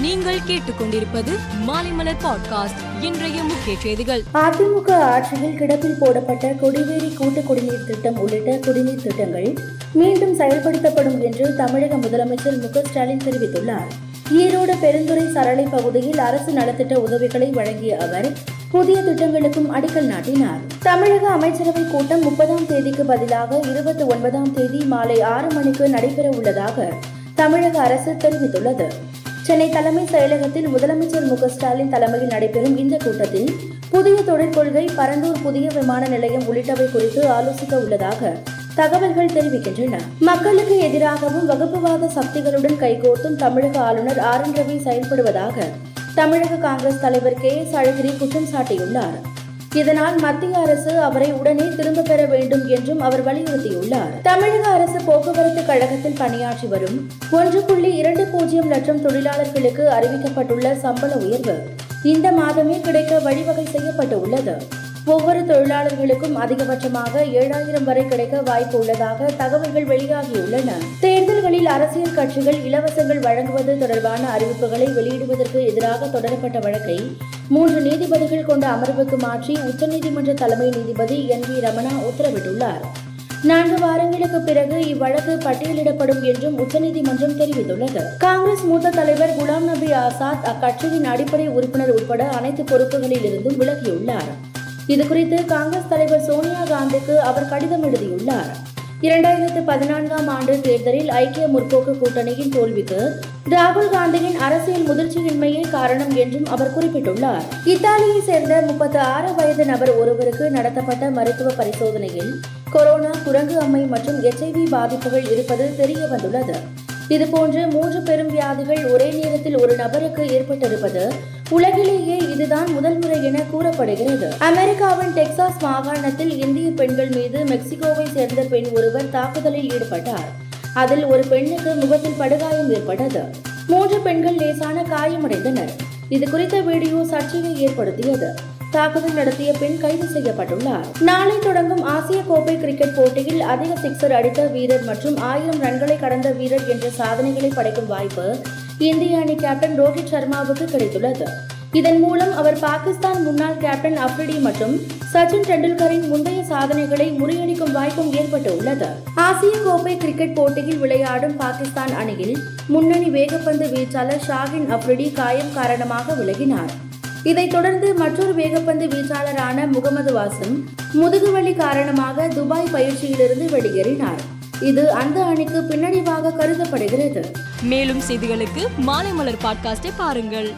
நீங்கள் கேட்டுக்கொண்டிருப்பது மாலைமலர் பாட்காஸ்ட் இன்றைய முக்கிய செய்திகள். அதிமுக ஆட்சியில் கிடப்பில் போடப்பட்ட கொடிவேரி கூட்டு குடிநீர் திட்டம் உள்ளிட்ட குடிநீர் திட்டங்கள் மீண்டும் செயல்படுத்தப்படும் என்று தமிழக முதலமைச்சர் மு ஸ்டாலின் தெரிவித்துள்ளார். ஈரோடு பெருந்துறை சரளை பகுதியில் அரசு நலத்திட்ட உதவிகளை வழங்கிய அவர் புதிய திட்டங்களுக்கும் அடிக்கல் நாட்டினார். தமிழக அமைச்சரவை கூட்டம் முப்பதாம் தேதிக்கு பதிலாக இருபத்தி ஒன்பதாம் தேதி மாலை ஆறு மணிக்கு நடைபெற உள்ளதாக தமிழக அரசு தெரிவித்துள்ளது. சென்னை தலைமைச் செயலகத்தில் முதலமைச்சர் மு ஸ்டாலின் தலைமையில் நடைபெறும் இந்த கூட்டத்தில் புதிய தொழிற்கொள்கை பரந்தூர் புதிய விமான நிலையம் உள்ளிட்டவை குறித்து ஆலோசிக்க உள்ளதாக தகவல்கள் தெரிவிக்கின்றன. மக்களுக்கு எதிராகவும் வகுப்புவாத சக்திகளுடன் கைகோர்த்தும் தமிழக ஆளுநர் ஆர் என் ரவி செயல்படுவதாக தமிழக காங்கிரஸ் தலைவர் கே எஸ் அழகிரி குற்றம் சாட்டியுள்ளார். இதனால் மத்திய அரசு அவரை உடனே திரும்ப பெற வேண்டும் என்றும் அவர் வலியுறுத்தியுள்ளார். தமிழக அரசு போக்குவரத்து கழகத்தில் பணியாற்றி வரும் ஒன்று புள்ளி இரண்டு பூஜ்ஜியம் லட்சம் தொழிலாளர்களுக்கு அறிவிக்கப்பட்டுள்ள சம்பள உயர்வு இந்த மாதமே கிடைக்க வழிவகை செய்யப்பட்டு உள்ளது ஒவ்வொரு தொழிலாளர்களுக்கும் அதிகபட்சமாக ஏழாயிரம் வரை கிடைக்க வாய்ப்பு உள்ளதாக தகவல்கள் வெளியாகியுள்ளன. தேர்தல்களில் அரசியல் கட்சிகள் இலவசங்கள் வழங்குவது தொடர்பான அறிவிப்புகளை வெளியிடுவதற்கு எதிராக தொடரப்பட்ட வழக்கை மூன்று நீதிபதிகள் கொண்ட அமர்வுக்கு மாற்றி உச்சநீதிமன்ற தலைமை நீதிபதி என் வி ரமணா உத்தரவிட்டுள்ளார். நான்கு வாரங்களுக்கு பிறகு இவ்வழக்கு பட்டியலிடப்படும் என்றும் உச்சநீதிமன்றம் தெரிவித்துள்ளது. காங்கிரஸ் மூத்த தலைவர் குலாம் நபி ஆசாத் அக்கட்சியின் அடிப்படை உறுப்பினர் உட்பட அனைத்து பொறுப்புகளில் இருந்தும் விலகியுள்ளார். இதுகுறித்து காங்கிரஸ் தலைவர் சோனியா காந்திக்கு அவர் கடிதம் எழுதியுள்ளார். இரண்டாயிரத்து பதினான்காம் ஆண்டு தேர்தலில் ஐக்கிய முற்போக்கு கூட்டணியின் தோல்விக்கு ராகுல் காந்தியின் அரசியல் முதிர்ச்சியின்மையே காரணம் என்றும் அவர் குறிப்பிட்டுள்ளார். இத்தாலியை சேர்ந்த முப்பத்தி ஆறு வயது நபர் ஒருவருக்கு நடத்தப்பட்ட மருத்துவ பரிசோதனையில் கொரோனா குரங்கு அம்மை மற்றும் எச்ஐவி பாதிப்புகள் இருப்பது தெரிய வந்துள்ளது. இதுபோன்று மூன்று பெரும் வியாதிகள் ஒரே நேரத்தில் ஒரு நபருக்கு ஏற்பட்டிருப்பது உலகிலேயே இதுதான் முதல் முறை என கூறப்படுகிறது. அமெரிக்காவின் டெக்சாஸ் மாகாணத்தில் இந்திய பெண்கள் மீது மெக்சிகோவை சேர்ந்த பெண் ஒருவர் தாக்குதலில் ஈடுபட்டார். அதில் ஒரு பெண்ணுக்கு முகத்தில் படுகாயம் ஏற்பட்டது. மூன்று பெண்கள் லேசான காயமடைந்தனர். இது குறித்த வீடியோ சர்ச்சையை ஏற்படுத்தியது. தாக்குதல் நடத்திய பெண் கைது செய்யப்பட்டுள்ளார். நாளை தொடங்கும் ஆசிய கோப்பை கிரிக்கெட் போட்டியில் அதிக சிக்ஸர் அடித்த வீரர் மற்றும் ஆயிரம் ரன்களை கடந்த வீரர் என்ற சாதனைகளை படைக்கும் வாய்ப்பு இந்திய அணி கேப்டன் ரோஹித் சர்மாவுக்கு கிடைத்துள்ளது. இதன் மூலம் அவர் பாகிஸ்தான் முன்னாள் கேப்டன் அப்ரிடி மற்றும் சச்சின் டெண்டுல்கரின் முந்தைய சாதனைகளை முறியடிக்கும் வாய்ப்பும் ஏற்பட்டு உள்ளது ஆசிய கோப்பை கிரிக்கெட் போட்டியில் விளையாடும் பாகிஸ்தான் அணியில் முன்னணி வேகப்பந்து வீச்சாளர் ஷாகின் அப்ரிடி காயம் காரணமாக விலகினார். இதைத் தொடர்ந்து மற்றொரு வேகப்பந்து வீச்சாளரான முகமது வாசிம் முதுகுவலி காரணமாக துபாய் பயிற்சியிலிருந்து வெளியேறினார். இது அந்த அணிக்கு பின்னடைவாக கருதப்படுகிறது. மேலும் செய்திகளுக்கு மாலை மலர் பாட்காஸ்டை பாருங்கள்.